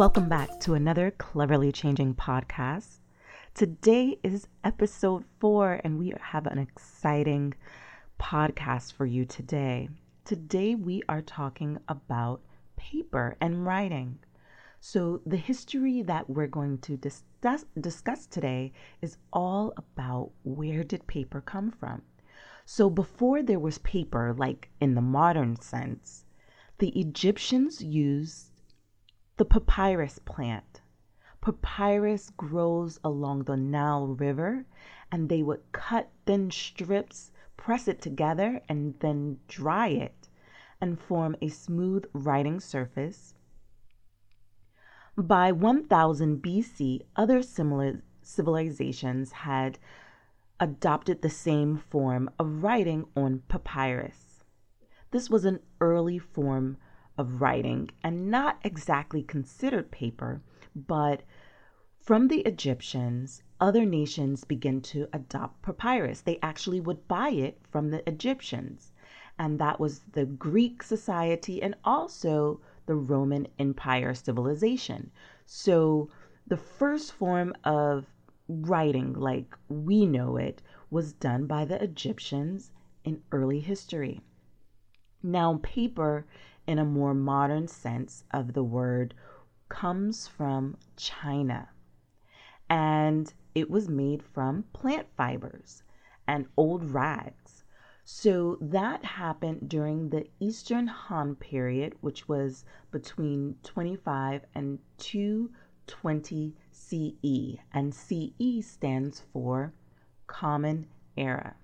Welcome back to another Cleverly Changing podcast. Today is episode four, and we have an exciting podcast for you today. Today, we are talking about paper and writing. So, the history that we're going to discuss, discuss today is all about where did paper come from. So, before there was paper, like in the modern sense, the Egyptians used the papyrus plant. Papyrus grows along the Nile River, and they would cut thin strips, press it together, and then dry it and form a smooth writing surface. By 1000 BC, other similar civilizations had adopted the same form of writing on papyrus. This was an early form of writing and not exactly considered paper, but from the Egyptians, other nations began to adopt papyrus. They actually would buy it from the Egyptians, and that was the Greek society and also the Roman Empire civilization. So, the first form of writing, like we know it, was done by the Egyptians in early history. Now, paper in a more modern sense of the word comes from China. And it was made from plant fibers and old rags. So that happened during the Eastern Han period, which was between 25 and 220 CE. And CE stands for Common Era.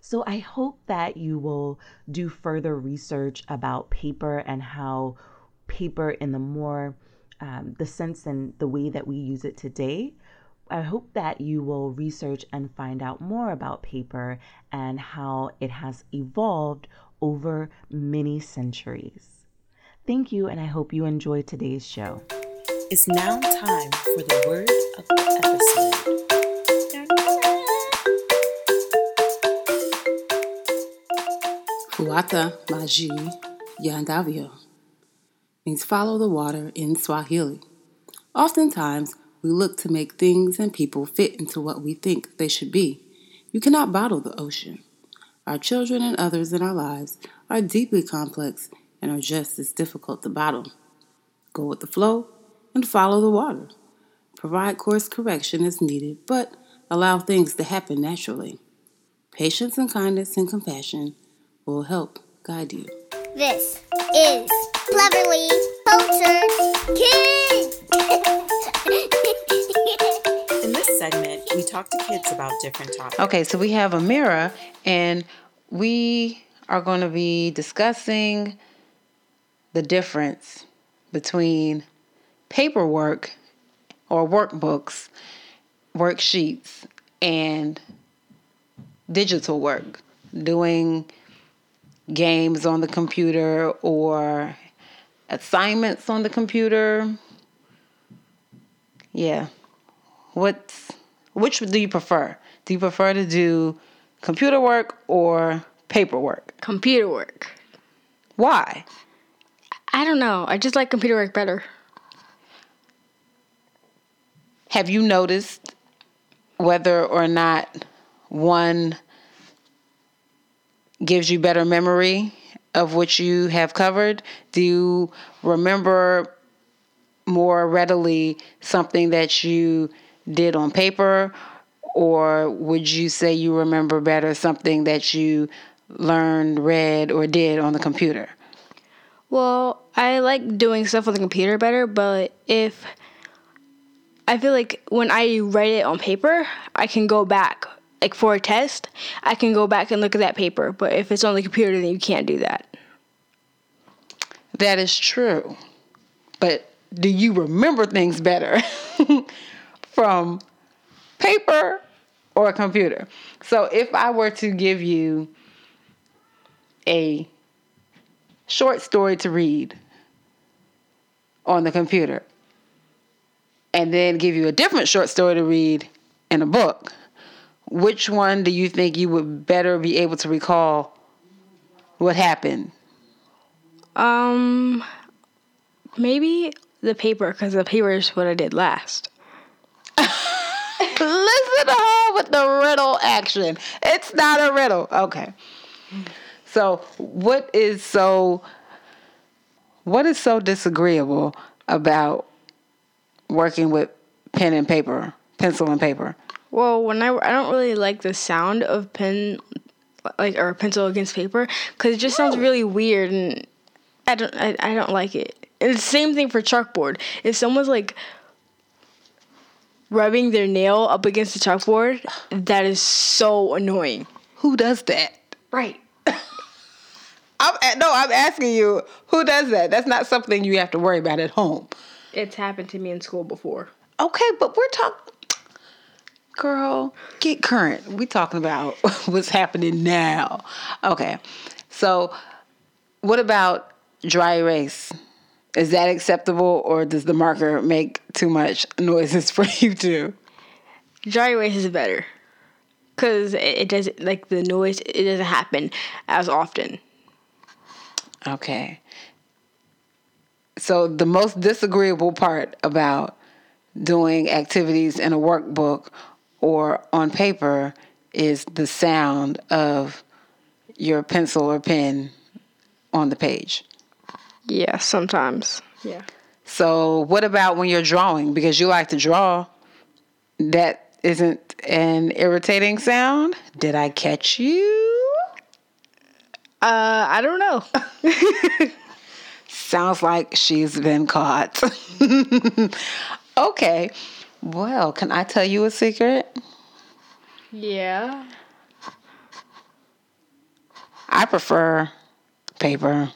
So I hope that you will do further research about paper and how paper, in the more um, the sense and the way that we use it today, I hope that you will research and find out more about paper and how it has evolved over many centuries. Thank you, and I hope you enjoyed today's show. It's now time for the word of the episode. Fuata Maji Yandavio means follow the water in Swahili. Oftentimes, we look to make things and people fit into what we think they should be. You cannot bottle the ocean. Our children and others in our lives are deeply complex and are just as difficult to bottle. Go with the flow and follow the water. Provide course correction as needed, but allow things to happen naturally. Patience and kindness and compassion will help guide you. This is Cleverly Cultured Kids! In this segment, we talk to kids about different topics. Okay, so we have Amira, and we are going to be discussing the difference between paperwork or workbooks, worksheets, and digital work, doing games on the computer or assignments on the computer. Yeah. What's which do you prefer? Do you prefer to do computer work or paperwork? Computer work. Why? I don't know. I just like computer work better. Have you noticed whether or not one gives you better memory of what you have covered? Do you remember more readily something that you did on paper? Or would you say you remember better something that you learned, read, or did on the computer? Well, I like doing stuff on the computer better, but if I feel like when I write it on paper, I can go back like for a test, I can go back and look at that paper. But if it's on the computer, then you can't do that. That is true. But do you remember things better from paper or a computer? So if I were to give you a short story to read on the computer and then give you a different short story to read in a book, which one do you think you would better be able to recall what happened? Um, Maybe the paper, because the paper is what I did last. Listen to her with the riddle action. It's not a riddle. Okay. So, what is so what is so disagreeable about working with pen and paper, pencil and paper? Well, when I I don't really like the sound of pen, like or pencil against paper, because it just sounds really weird, and I don't I, I don't like it. And the same thing for chalkboard. If someone's like rubbing their nail up against the chalkboard, that is so annoying. Who does that? Right. I'm a- no, I'm asking you, who does that? That's not something you have to worry about at home. It's happened to me in school before. Okay, but we're talking girl, get current. We talking about what's happening now. Okay. So, what about dry erase? Is that acceptable or does the marker make too much noises for you too? Dry erase is better. Cause it it doesn't like the noise. It doesn't happen as often. Okay. So the most disagreeable part about doing activities in a workbook or on paper is the sound of your pencil or pen on the page. Yeah, sometimes. Yeah. So what about when you're drawing because you like to draw? That isn't an irritating sound? Did I catch you? Uh, I don't know. Sounds like she's been caught. okay. Well, can I tell you a secret? yeah. I prefer paper.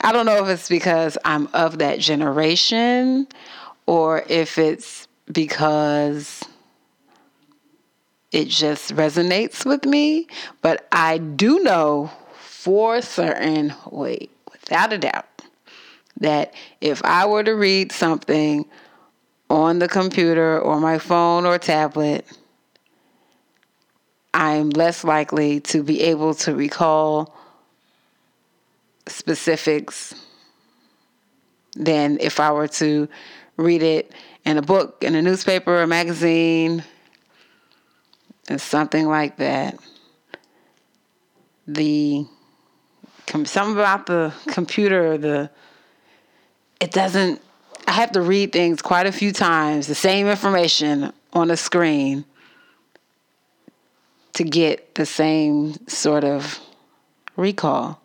I don't know if it's because I'm of that generation or if it's because it just resonates with me, but I do know for certain, wait, without a doubt, that if I were to read something on the computer or my phone or tablet, I'm less likely to be able to recall specifics than if I were to read it in a book, in a newspaper, a magazine, and something like that. The something about the computer, the it doesn't. I have to read things quite a few times, the same information on a screen to get the same sort of recall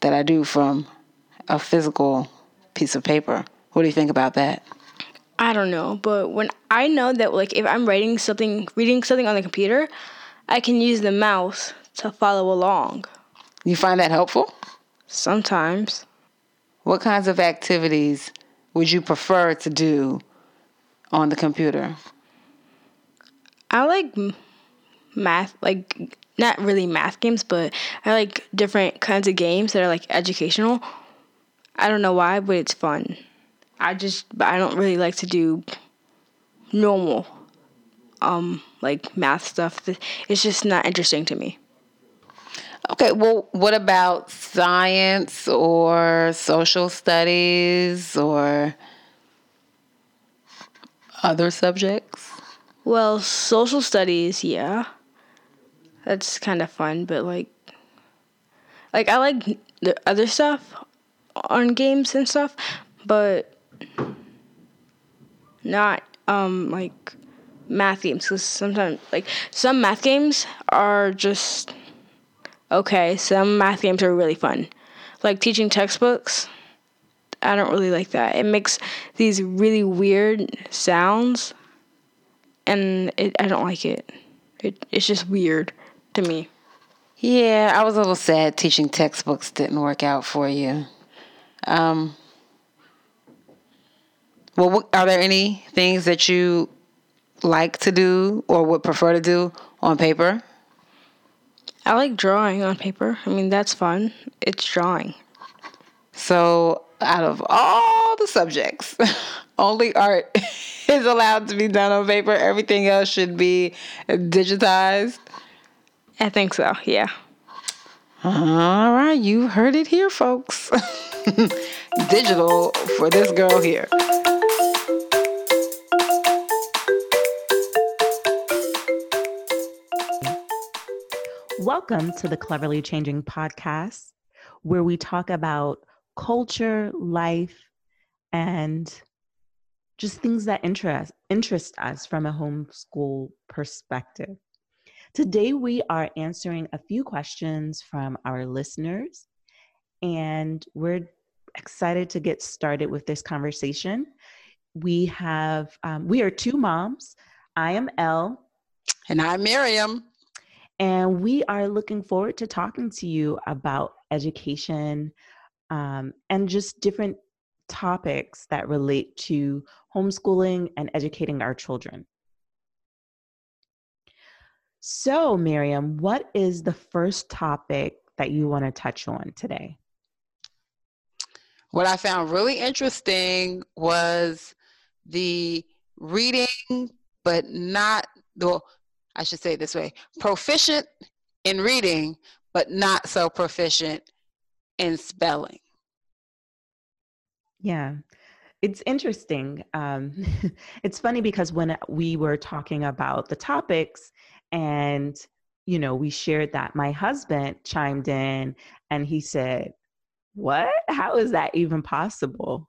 that I do from a physical piece of paper. What do you think about that? I don't know, but when I know that like if I'm writing something, reading something on the computer, I can use the mouse to follow along. You find that helpful? Sometimes. What kinds of activities would you prefer to do on the computer? I like math, like not really math games, but I like different kinds of games that are like educational. I don't know why, but it's fun. I just, I don't really like to do normal, um, like math stuff. It's just not interesting to me. Okay, well, what about science or social studies or other subjects? Well, social studies, yeah, that's kind of fun, but like, like I like the other stuff on games and stuff, but not um like math games because sometimes like some math games are just okay. Some math games are really fun, like teaching textbooks. I don't really like that. It makes these really weird sounds, and it, I don't like it. it. It's just weird to me. Yeah, I was a little sad teaching textbooks didn't work out for you. Um, well, what, are there any things that you like to do or would prefer to do on paper? I like drawing on paper. I mean, that's fun. It's drawing. So, out of all the subjects, only art is allowed to be done on paper. Everything else should be digitized. I think so. Yeah. All right, you heard it here, folks. Digital for this girl here. Welcome to the Cleverly Changing podcast, where we talk about culture, life, and just things that interest interest us from a homeschool perspective. Today, we are answering a few questions from our listeners, and we're excited to get started with this conversation. We have, um, we are two moms. I am Elle. And I'm Miriam. And we are looking forward to talking to you about education um, and just different topics that relate to homeschooling and educating our children. So, Miriam, what is the first topic that you want to touch on today? What I found really interesting was the reading, but not, well, I should say this way proficient in reading, but not so proficient in spelling. Yeah, it's interesting. Um, it's funny because when we were talking about the topics, and, you know, we shared that. My husband chimed in and he said, What? How is that even possible?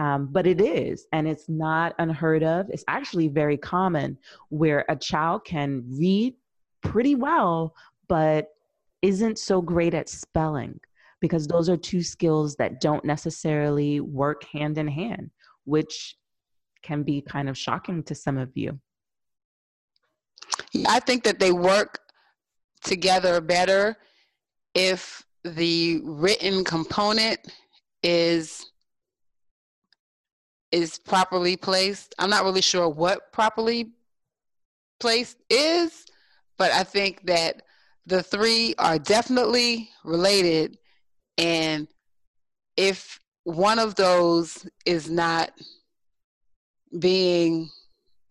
Um, but it is, and it's not unheard of. It's actually very common where a child can read pretty well, but isn't so great at spelling because those are two skills that don't necessarily work hand in hand, which can be kind of shocking to some of you. I think that they work together better if the written component is is properly placed. I'm not really sure what properly placed is, but I think that the three are definitely related and if one of those is not being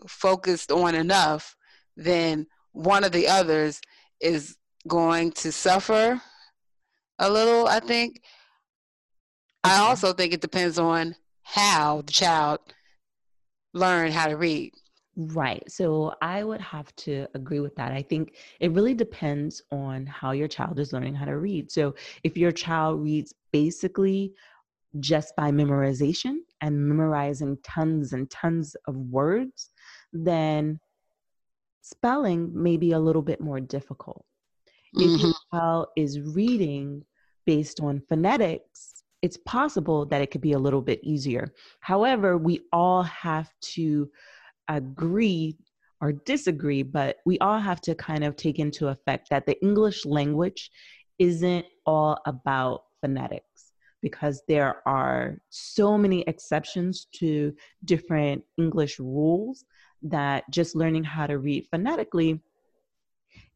focused on enough, then one of the others is going to suffer a little, I think. I also think it depends on how the child learn how to read. Right. So I would have to agree with that. I think it really depends on how your child is learning how to read. So if your child reads basically just by memorization and memorizing tons and tons of words, then spelling may be a little bit more difficult. Mm-hmm. If your mm-hmm. child is reading based on phonetics, it's possible that it could be a little bit easier. However, we all have to agree or disagree, but we all have to kind of take into effect that the English language isn't all about phonetics because there are so many exceptions to different English rules that just learning how to read phonetically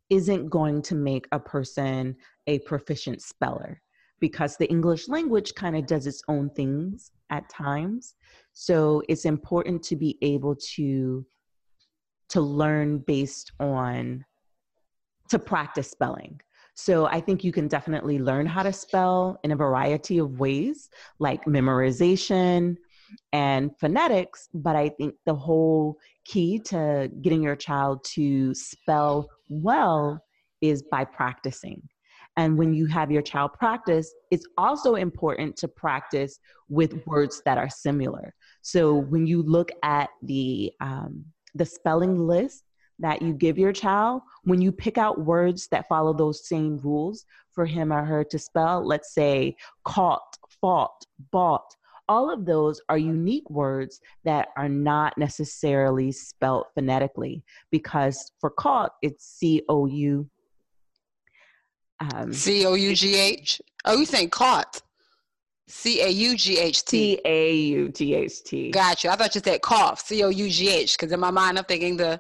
isn't going to make a person a proficient speller because the English language kind of does its own things at times. So it's important to be able to to learn based on to practice spelling. So I think you can definitely learn how to spell in a variety of ways, like memorization, and phonetics, but I think the whole key to getting your child to spell well is by practicing. And when you have your child practice, it's also important to practice with words that are similar. So when you look at the um, the spelling list that you give your child, when you pick out words that follow those same rules for him or her to spell, let's say caught, fought, bought, all of those are unique words that are not necessarily spelt phonetically because for caught it's c-o-u um, c-o-u-g-h oh you saying caught. Got you. I thought you said cough. C-O-U-G-H. Because in my mind, I'm thinking the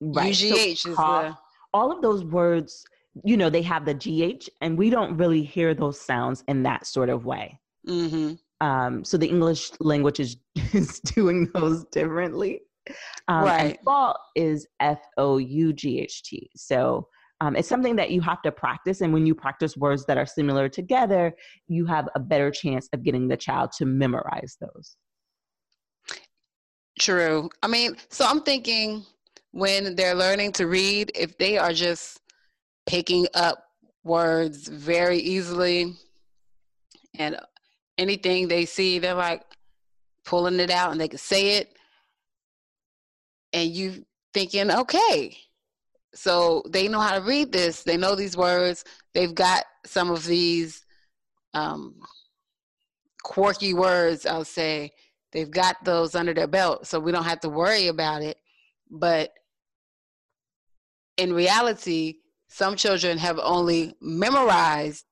right. U-G-H so is cough, the... All of those words, you know, they have the G-H, and we don't really hear those sounds in that sort of way. Mm-hmm. Um, so the English language is, is doing those differently. Um, right. And fault is F O U G H T. So um, it's something that you have to practice. And when you practice words that are similar together, you have a better chance of getting the child to memorize those. True. I mean, so I'm thinking when they're learning to read, if they are just picking up words very easily and anything they see, they're like pulling it out and they can say it. And you thinking, okay, so they know how to read this. They know these words. They've got some of these um, quirky words, I'll say. They've got those under their belt, so we don't have to worry about it. But in reality, some children have only memorized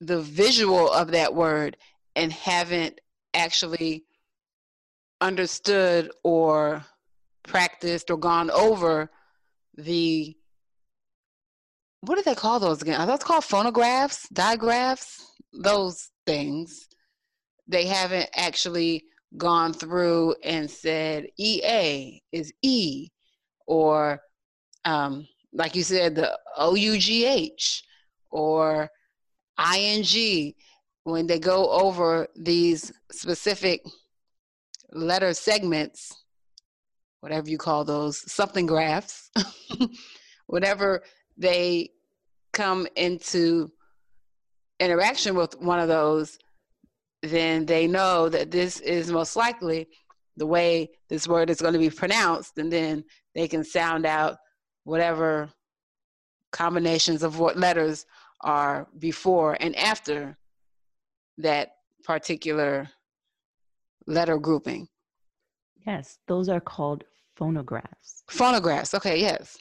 the visual of that word and haven't actually understood or practiced or gone over the what do they call those again? Are those called phonographs, digraphs, those things? They haven't actually gone through and said EA is E, or um, like you said, the O U G H or ING. When they go over these specific letter segments, whatever you call those, something graphs, whenever they come into interaction with one of those, then they know that this is most likely the way this word is going to be pronounced, and then they can sound out whatever combinations of what letters are before and after that particular letter grouping. Yes, those are called phonographs. Phonographs. Okay, yes.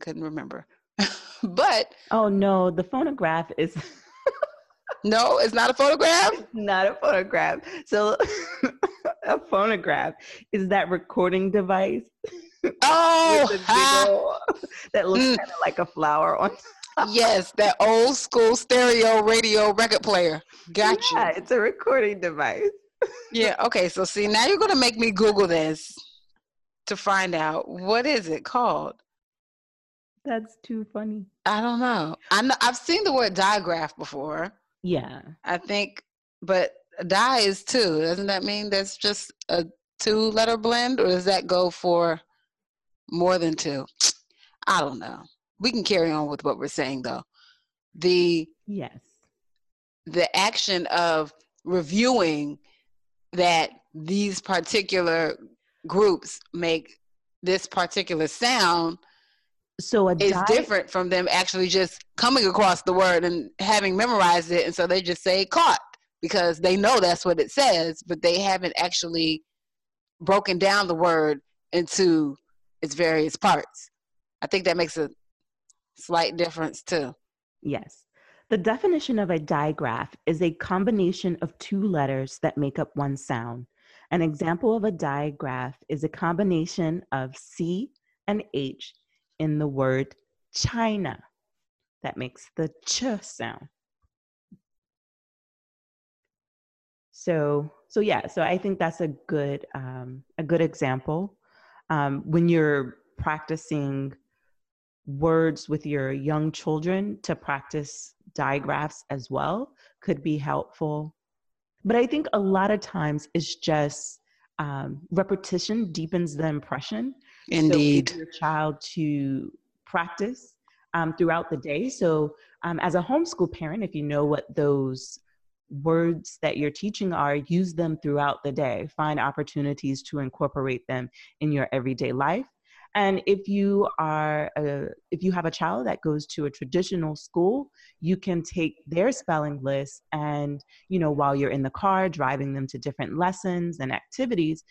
Couldn't remember. but oh no, the phonograph is No, it's not a photograph? not a photograph. So a phonograph is that recording device. Oh, that looks mm. kind of like a flower on yes, that old school stereo radio record player. Gotcha. Yeah, it's a recording device. yeah, okay. So see, now you're gonna make me Google this to find out what is it called. That's too funny. I don't know. I know I've seen the word digraph before. Yeah. I think, but die is two. Doesn't that mean that's just a two letter blend, or does that go for more than two? I don't know. We can carry on with what we're saying though. The yes, the action of reviewing that these particular groups make this particular sound so a is different from them actually just coming across the word and having memorized it and so they just say caught because they know that's what it says but they haven't actually broken down the word into its various parts. I think that makes a slight difference too. Yes. The definition of a digraph is a combination of two letters that make up one sound. An example of a digraph is a combination of C and H in the word China that makes the ch sound. So, so yeah, so I think that's a good um, a good example um, when you're practicing words with your young children to practice digraphs as well could be helpful. But I think a lot of times it's just um, repetition deepens the impression. Indeed. So your child to practice um, throughout the day. So, um, as a homeschool parent, if you know what those words that you're teaching are, use them throughout the day. Find opportunities to incorporate them in your everyday life. And if you are, a, if you have a child that goes to a traditional school, you can take their spelling list and, you know, while you're in the car driving them to different lessons and activities,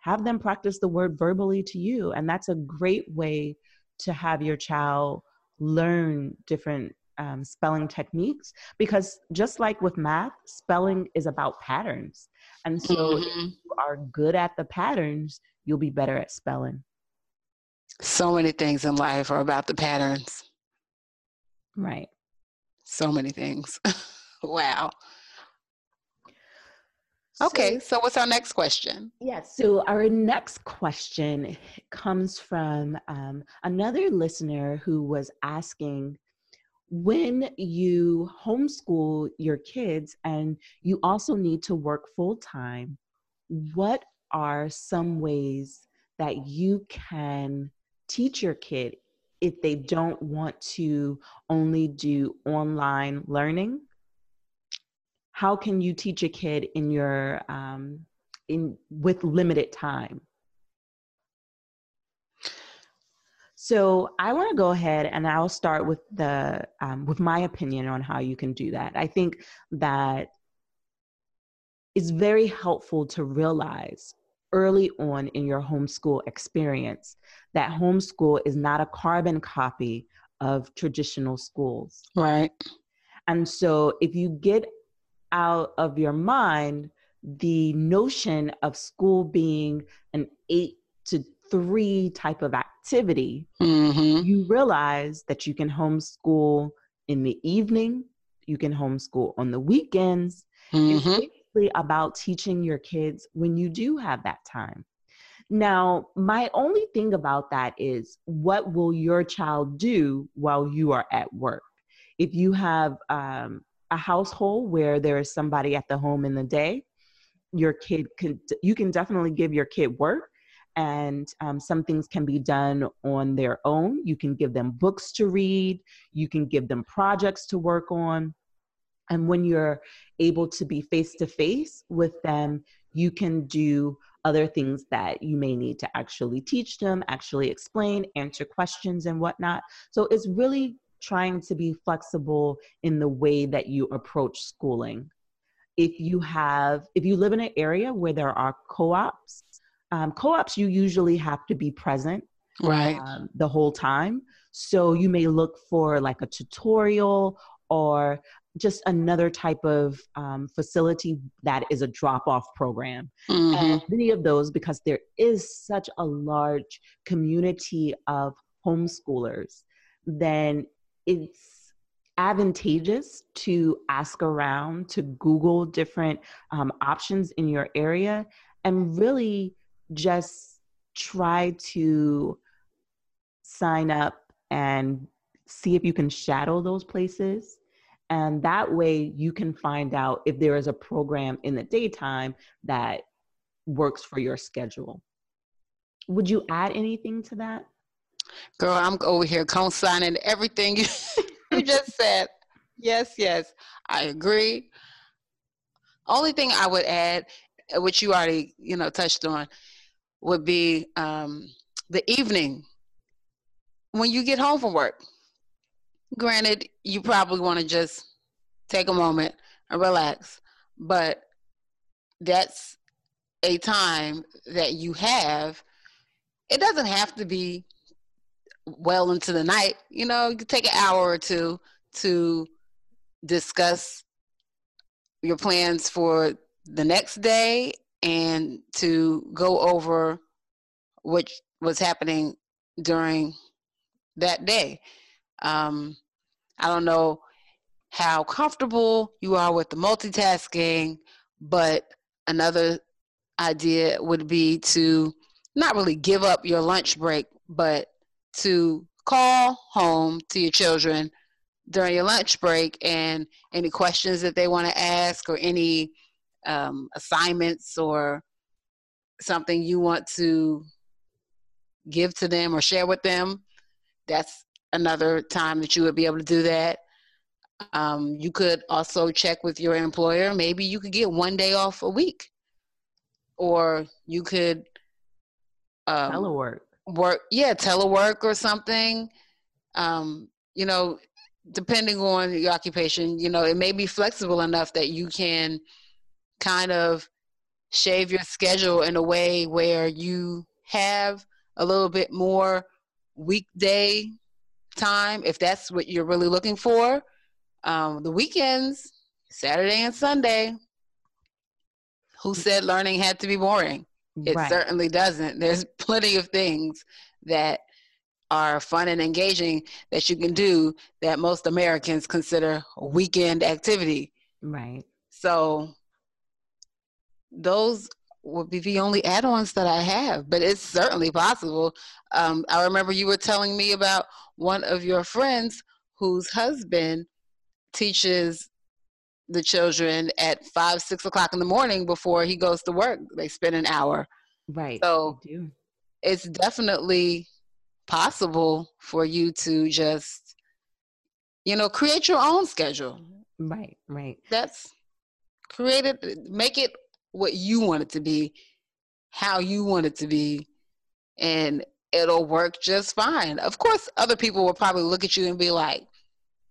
have them practice the word verbally to you. And that's a great way to have your child learn different um, spelling techniques because just like with math, spelling is about patterns. And so mm-hmm. if you are good at the patterns, you'll be better at spelling. So many things in life are about the patterns. Right. So many things. wow. Okay, so, so what's our next question? Yeah, so our next question comes from um, another listener who was asking when you homeschool your kids and you also need to work full time, what are some ways that you can teach your kid if they don't want to only do online learning? How can you teach a kid in your um, in with limited time? So I want to go ahead and I'll start with the um, with my opinion on how you can do that. I think that it's very helpful to realize early on in your homeschool experience that homeschool is not a carbon copy of traditional schools. Right. And so if you get out of your mind the notion of school being an eight to three type of activity, mm-hmm. you realize that you can homeschool in the evening, you can homeschool on the weekends. Mm-hmm. Basically about teaching your kids when you do have that time. Now, my only thing about that is what will your child do while you are at work? If you have um, a household where there is somebody at the home in the day, your kid can, you can definitely give your kid work and um, some things can be done on their own. You can give them books to read, you can give them projects to work on. And when you're able to be face to face with them, you can do other things that you may need to actually teach them, actually explain, answer questions, and whatnot. So it's really trying to be flexible in the way that you approach schooling. If you have, if you live in an area where there are co ops, um, co-ops you usually have to be present right um, the whole time so you may look for like a tutorial or just another type of um, facility that is a drop-off program mm-hmm. and many of those because there is such a large community of homeschoolers then it's advantageous to ask around to google different um, options in your area and really just try to sign up and see if you can shadow those places. And that way you can find out if there is a program in the daytime that works for your schedule. Would you add anything to that? Girl, I'm over here co-signing everything you, you just said. Yes, yes, I agree. Only thing I would add, which you already, you know, touched on, would be um, the evening when you get home from work. Granted, you probably want to just take a moment and relax, but that's a time that you have. It doesn't have to be well into the night. You know, you take an hour or two to discuss your plans for the next day and to go over what was happening during that day. Um, I don't know how comfortable you are with the multitasking, but another idea would be to not really give up your lunch break, but to call home to your children during your lunch break and any questions that they want to ask or any um, assignments or something you want to give to them or share with them, that's another time that you would be able to do that. Um, you could also check with your employer. Maybe you could get one day off a week, or you could um, telework. Work, yeah, telework or something. Um, you know, depending on your occupation, you know, it may be flexible enough that you can kind of shave your schedule in a way where you have a little bit more weekday time if that's what you're really looking for. Um, the weekends, Saturday and Sunday. Who said learning had to be boring? It right. certainly doesn't. There's plenty of things that are fun and engaging that you can do that most Americans consider a weekend activity. Right. So those would be the only add-ons that I have, but it's certainly possible. Um, I remember you were telling me about one of your friends whose husband teaches the children at five, six o'clock in the morning before he goes to work. They spend an hour. Right. So it's definitely possible for you to just, you know, create your own schedule. Right, right. That's create it, make it what you want it to be, how you want it to be, and it'll work just fine. Of course, other people will probably look at you and be like,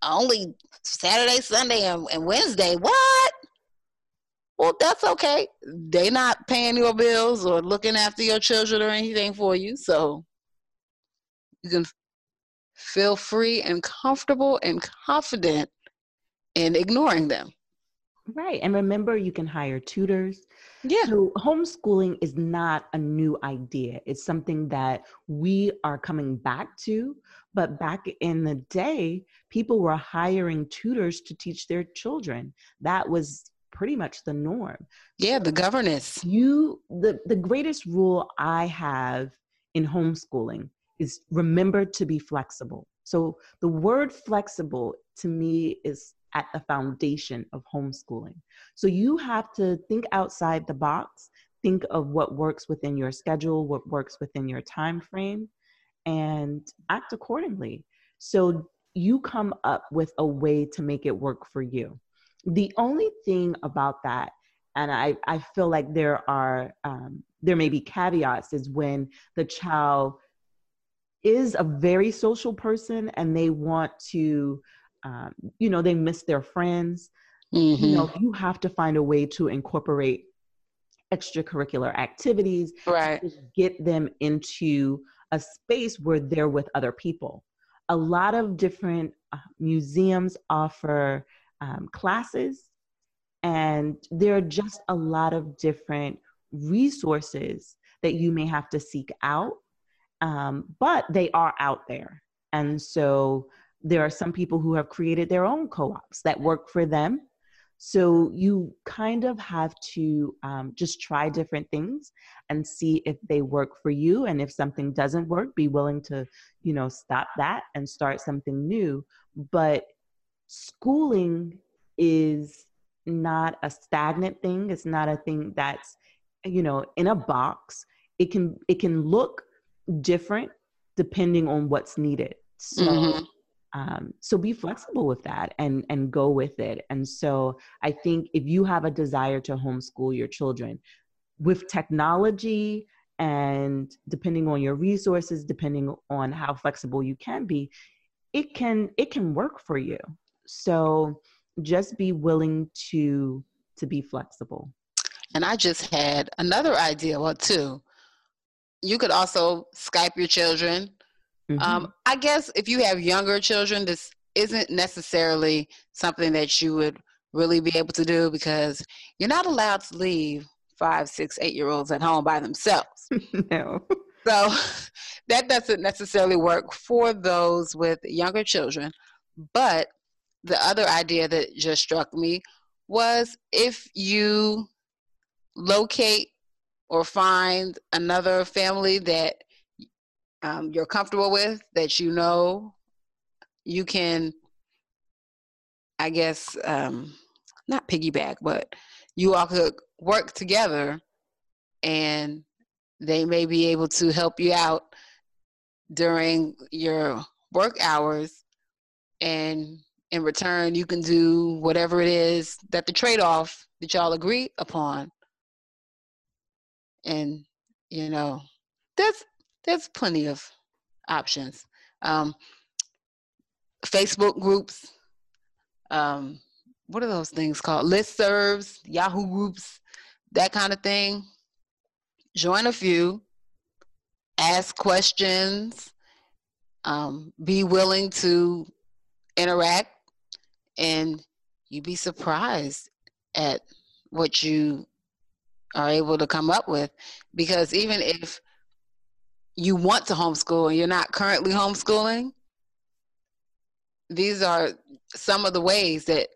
only Saturday, Sunday, and, and Wednesday. What? Well, that's okay. They're not paying your bills or looking after your children or anything for you. So you can feel free and comfortable and confident in ignoring them. Right. And remember, you can hire tutors. Yeah. So homeschooling is not a new idea. It's something that we are coming back to. But back in the day, people were hiring tutors to teach their children. That was pretty much the norm. Yeah, the governance. You the the greatest rule I have in homeschooling is remember to be flexible. So the word flexible to me is at the foundation of homeschooling. So you have to think outside the box, think of what works within your schedule, what works within your time frame, and act accordingly. So you come up with a way to make it work for you. The only thing about that, and I, I feel like there are um, there may be caveats, is when the child is a very social person and they want to um, you know they miss their friends mm-hmm. you know mm-hmm. you have to find a way to incorporate extracurricular activities right get them into a space where they're with other people a lot of different uh, museums offer um, classes and there are just a lot of different resources that you may have to seek out um, but they are out there and so there are some people who have created their own co-ops that work for them. So you kind of have to um, just try different things and see if they work for you. And if something doesn't work be willing to you know stop that and start something new. But schooling is not a stagnant thing. It's not a thing that's you know in a box. It can it can look different depending on what's needed. So mm-hmm um, so be flexible with that and and go with it. And so i think if you have a desire to homeschool your children with technology and depending on your resources depending on how flexible you can be it can it can work for you. So just be willing to to be flexible. And i just had another idea well too. You could also skype your children Mm-hmm. Um, I guess if you have younger children, this isn't necessarily something that you would really be able to do because you're not allowed to leave five, six, eight year olds at home by themselves. no. So that doesn't necessarily work for those with younger children. But the other idea that just struck me was if you locate or find another family that um, you're comfortable with, that you know you can, I guess, um, not piggyback, but you all could work together and they may be able to help you out during your work hours. And in return you can do whatever it is that the trade-off that y'all agree upon. And you know that's there's plenty of options. Um, Facebook groups, um, what are those things called? Listservs, Yahoo groups, that kind of thing. Join a few, ask questions, um, be willing to interact, and you'd be surprised at what you are able to come up with. Because even if you want to homeschool and you're not currently homeschooling, these are some of the ways that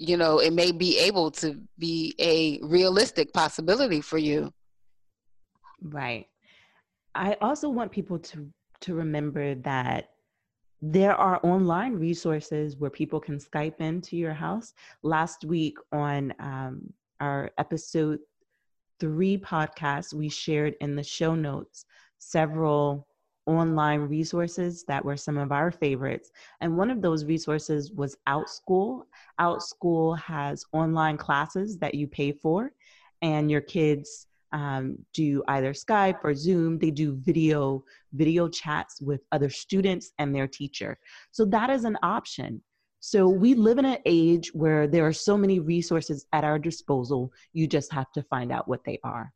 you know, it may be able to be a realistic possibility for you. Right. I also want people to to remember that there are online resources where people can Skype into your house. Last week on um, our episode three podcast, we shared in the show notes several online resources that were some of our favorites. And one of those resources was OutSchool. OutSchool has online classes that you pay for, and your kids um, do either Skype or Zoom. They do video video chats with other students and their teacher. So that is an option. So we live in an age where there are so many resources at our disposal. You just have to find out what they are.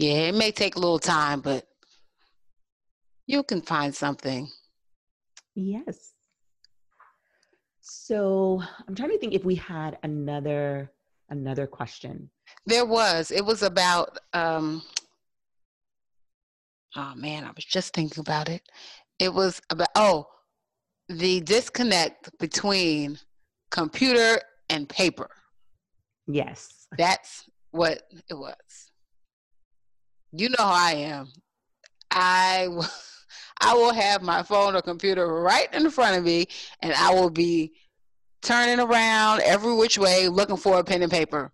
Yeah, it may take a little time, but you can find something. Yes. So I'm trying to think if we had another another question. There was. It was about um oh man, I was just thinking about it. It was about oh the disconnect between computer and paper. Yes. That's what it was. You know how I am. I I will have my phone or computer right in front of me and I will be turning around every which way looking for a pen and paper.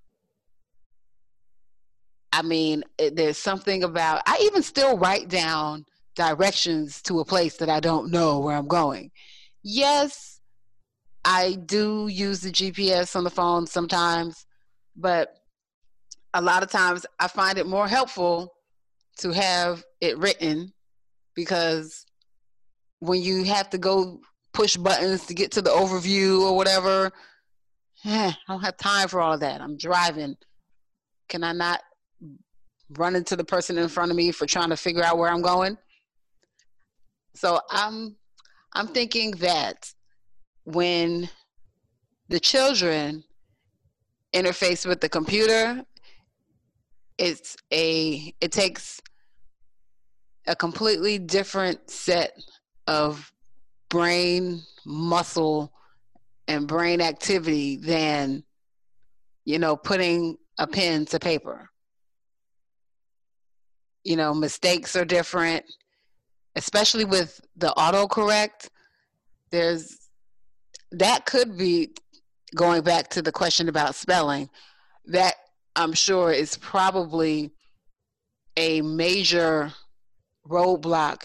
I mean, it, there's something about, I even still write down directions to a place that I don't know where I'm going. Yes, I do use the GPS on the phone sometimes, but a lot of times I find it more helpful to have it written because when you have to go push buttons to get to the overview or whatever, eh, I don't have time for all of that. I'm driving. Can I not run into the person in front of me for trying to figure out where I'm going? So I'm I'm thinking that when the children interface with the computer, it's a it takes a completely different set of brain muscle and brain activity than you know putting a pen to paper. You know mistakes are different especially with the autocorrect. There's that could be going back to the question about spelling that i'm sure is probably a major roadblock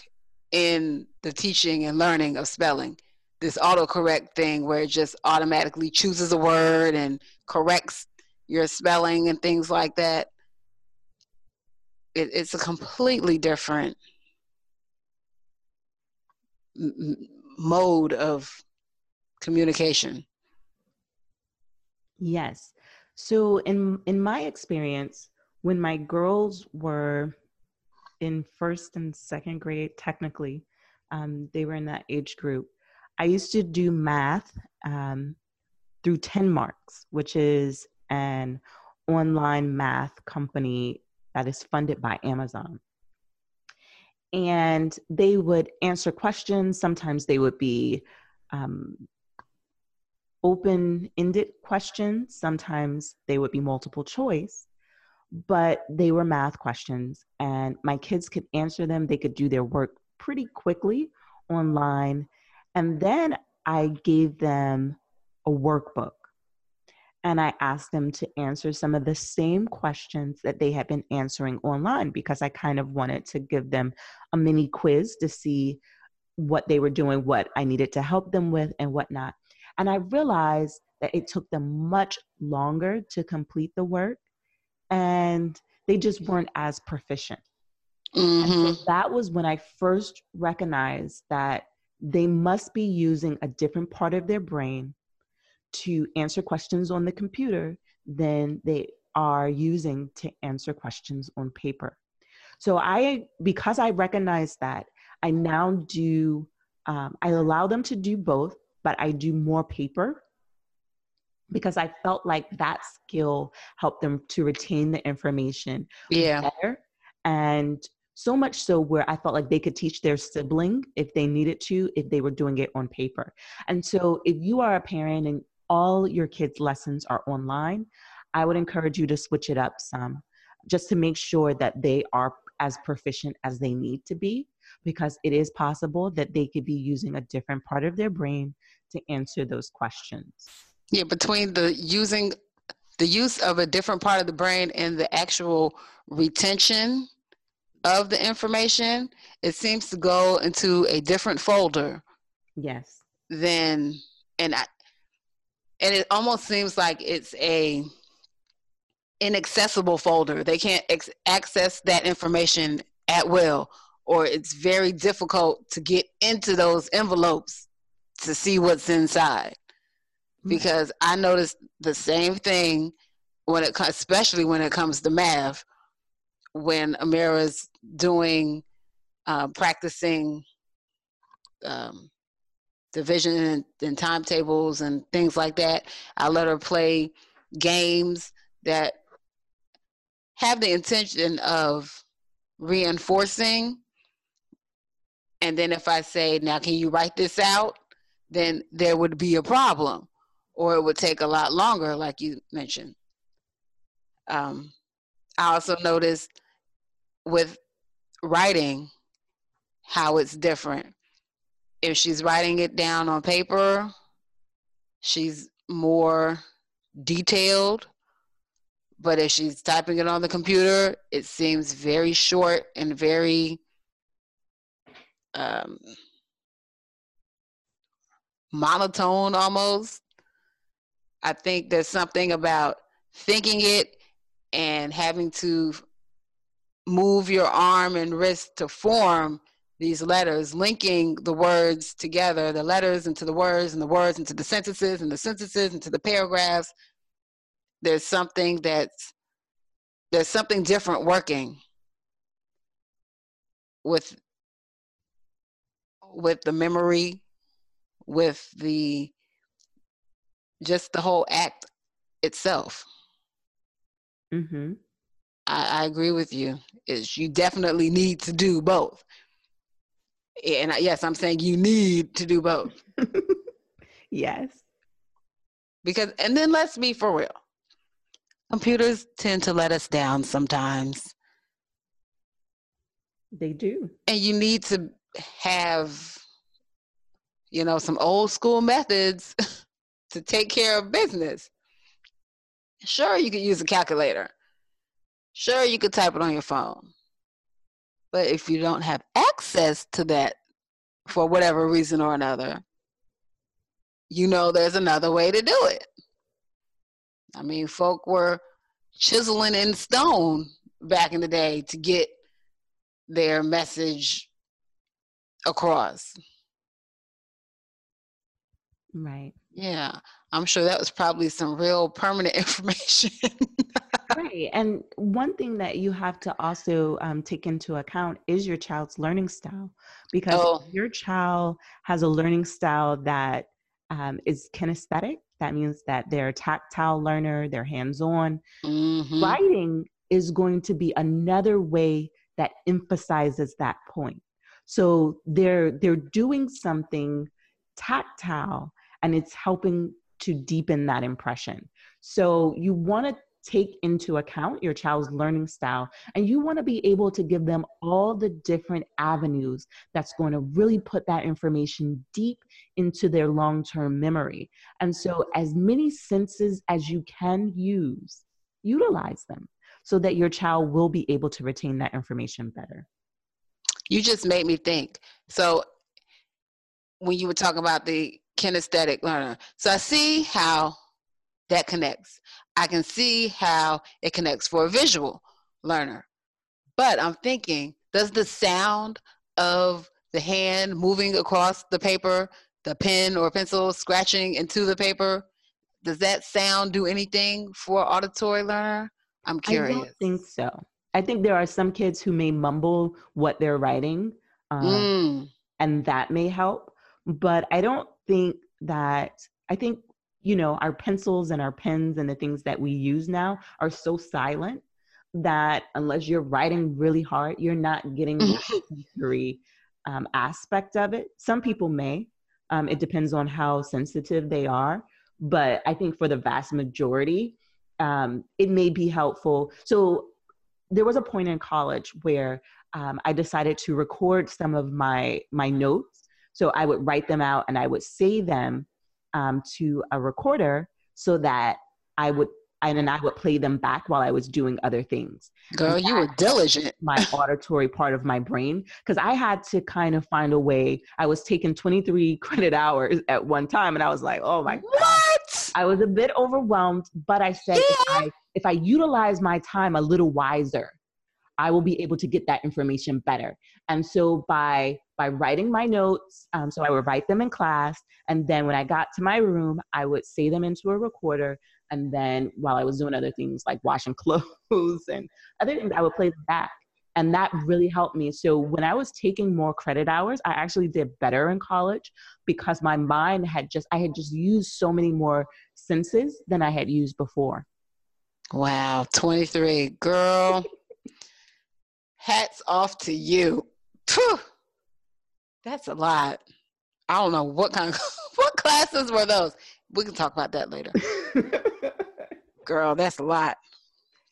in the teaching and learning of spelling. This autocorrect thing where it just automatically chooses a word and corrects your spelling and things like that. It, it's a completely different mode of communication. Yes. So in in my experience, when my girls were in first and second grade, technically, um, they were in that age group. I used to do math um, through TenMarks, which is an online math company that is funded by Amazon. And they would answer questions. Sometimes they would be um, open ended questions, sometimes they would be multiple choice but they were math questions and my kids could answer them. They could do their work pretty quickly online and then i gave them a workbook and i asked them to answer some of the same questions that they had been answering online because i kind of wanted to give them a mini quiz to see what they were doing what i needed to help them with and whatnot. And i realized that it took them much longer to complete the work and they just weren't as proficient. Mm-hmm. So that was when I first recognized that they must be using a different part of their brain to answer questions on the computer than they are using to answer questions on paper. So I, because I recognize that, I now do, um, I allow them to do both, but I do more paper because I felt like that skill helped them to retain the information yeah. better. And so much so where I felt like they could teach their sibling if they needed to, if they were doing it on paper. And so if you are a parent and all your kids' lessons are online, I would encourage you to switch it up some just to make sure that they are as proficient as they need to be because it is possible that they could be using a different part of their brain to answer those questions. Yeah, between the using the use of a different part of the brain and the actual retention of the information, it seems to go into a different folder. Yes. Then and I, and it almost seems like it's a inaccessible folder. They can't ex- access that information at will, or it's very difficult to get into those envelopes to see what's inside. Because I noticed the same thing when it, especially when it comes to math, when Amira's doing, uh, practicing um, division and, and timetables and things like that. I let her play games that have the intention of reinforcing. And then if I say, now can you write this out? Then there would be a problem or it would take a lot longer, like you mentioned. Um, I also noticed with writing how it's different. If she's writing it down on paper, she's more detailed. But if she's typing it on the computer, it seems very short and very um, monotone almost. I think there's something about thinking it and having to move your arm and wrist to form these letters, linking the words together, the letters into the words, and the words into the sentences, and the sentences into the paragraphs. There's something that's there's something different working with with the memory, with the just the whole act itself. Mm-hmm. I, I agree with you. Is you definitely need to do both. And I, yes, I'm saying you need to do both. yes. Because, and then let's be for real. Computers tend to let us down sometimes. They do. And you need to have, you know, some old school methods to take care of business. Sure, you could use a calculator. Sure, you could type it on your phone. But if you don't have access to that for whatever reason or another, you know there's another way to do it. I mean, folk were chiseling in stone back in the day to get their message across. Right. Yeah, I'm sure that was probably some real permanent information. right. And one thing that you have to also um, take into account is your child's learning style. Because Oh. if your child has a learning style that um, is kinesthetic, that means that they're a tactile learner, they're hands on. Mhm. Writing is going to be another way that emphasizes that point. So they're they're doing something tactile and it's helping to deepen that impression. So you want to take into account your child's learning style and you want to be able to give them all the different avenues that's going to really put that information deep into their long-term memory. And so as many senses as you can use, utilize them so that your child will be able to retain that information better. You just made me think. So when you were talking about the kinesthetic learner, so I see how that connects. I can see how it connects for a visual learner. But I'm thinking, does the sound of the hand moving across the paper, the pen or pencil scratching into the paper, does that sound do anything for auditory learner? I'm curious. I don't think so. I think there are some kids who may mumble what they're writing, um, Mm, and that may help. But I don't think that, I think, you know, our pencils and our pens and the things that we use now are so silent that unless you're writing really hard, you're not getting the sensory um, aspect of it. Some people may. Um, it depends on how sensitive they are. but I think for the vast majority, um, it may be helpful. So there was a point in college where um, I decided to record some of my my notes. So I would write them out and I would save them um, to a recorder so that I would and then I would play them back while I was doing other things. Girl, you were diligent. My auditory part of my brain, because I had to kind of find a way. I was taking 23 credit hours at one time, and I was like, oh my what? God. I was a bit overwhelmed, but I said, yeah. if, I, if I utilize my time a little wiser, I will be able to get that information better. And so by by writing my notes, um, so I would write them in class, and then when I got to my room, I would say them into a recorder, and then while I was doing other things like washing clothes and other things, I would play them back. And that really helped me. So when I was taking more credit hours, I actually did better in college because my mind had just, I had just used so many more senses than I had used before. Wow, 23. Girl, hats off to you. Phew, that's a lot. I don't know what kind of, what classes were those? We can talk about that later. Girl, that's a lot.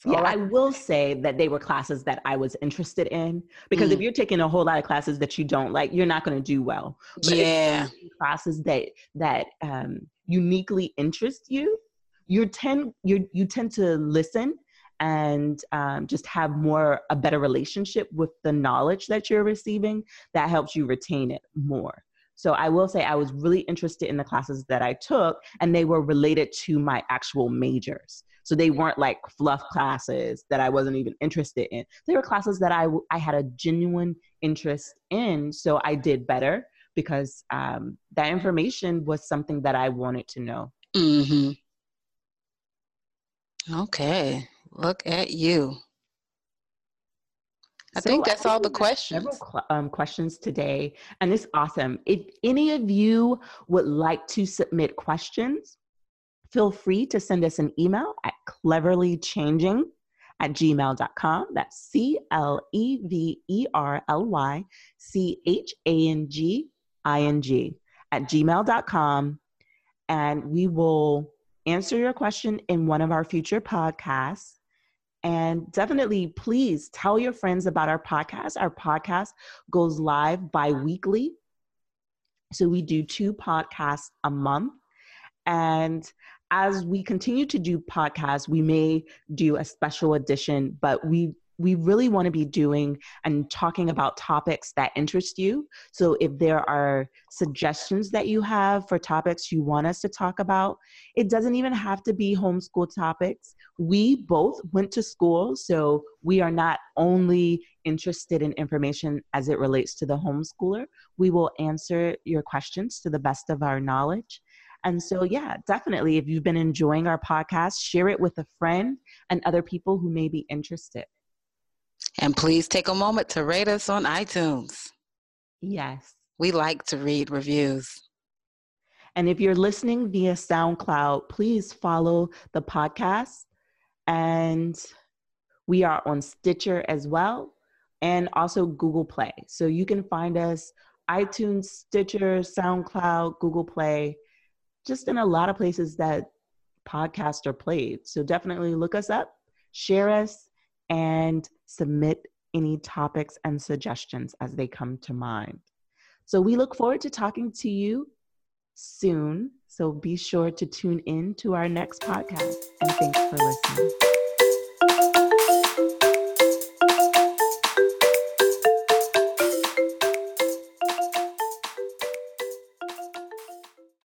yeah, I will say that they were classes that I was interested in because mm. if you're taking a whole lot of classes that you don't like, you're not going to do well. But yeah, classes that that um, uniquely interest you, you tend you you tend to listen and um, just have more a better relationship with the knowledge that you're receiving. That helps you retain it more. So I will say I was really interested in the classes that I took, and they were related to my actual majors. So they weren't like fluff classes that I wasn't even interested in. They were classes that I, I had a genuine interest in. So I did better because um, that information was something that I wanted to know. Mm-hmm. Okay. Look at you. I so think that's I all the questions. Several um, questions today, and it's awesome. If any of you would like to submit questions, feel free to send us an email at cleverlychanging at gmail.com. That's C L E V E R L Y C H A N G I N G at gmail.com. And we will answer your question in one of our future podcasts. And definitely, please tell your friends about our podcast. Our podcast goes live bi weekly. So we do two podcasts a month. And as we continue to do podcasts, we may do a special edition, but we we really want to be doing and talking about topics that interest you. So if there are suggestions that you have for topics you want us to talk about, it doesn't even have to be homeschool topics. We both went to school, so we are not only interested in information as it relates to the homeschooler. We will answer your questions to the best of our knowledge. And so, yeah, definitely, if you've been enjoying our podcast, share it with a friend and other people who may be interested. And please take a moment to rate us on iTunes. Yes. We like to read reviews. And if you're listening via SoundCloud, please follow the podcast. And we are on Stitcher as well, and also Google Play. So you can find us iTunes, Stitcher, SoundCloud, Google Play, just in a lot of places that podcasts are played. So definitely look us up, share us, and submit any topics and suggestions as they come to mind. So we look forward to talking to you soon. So be sure to tune in to our next podcast. And thanks for listening.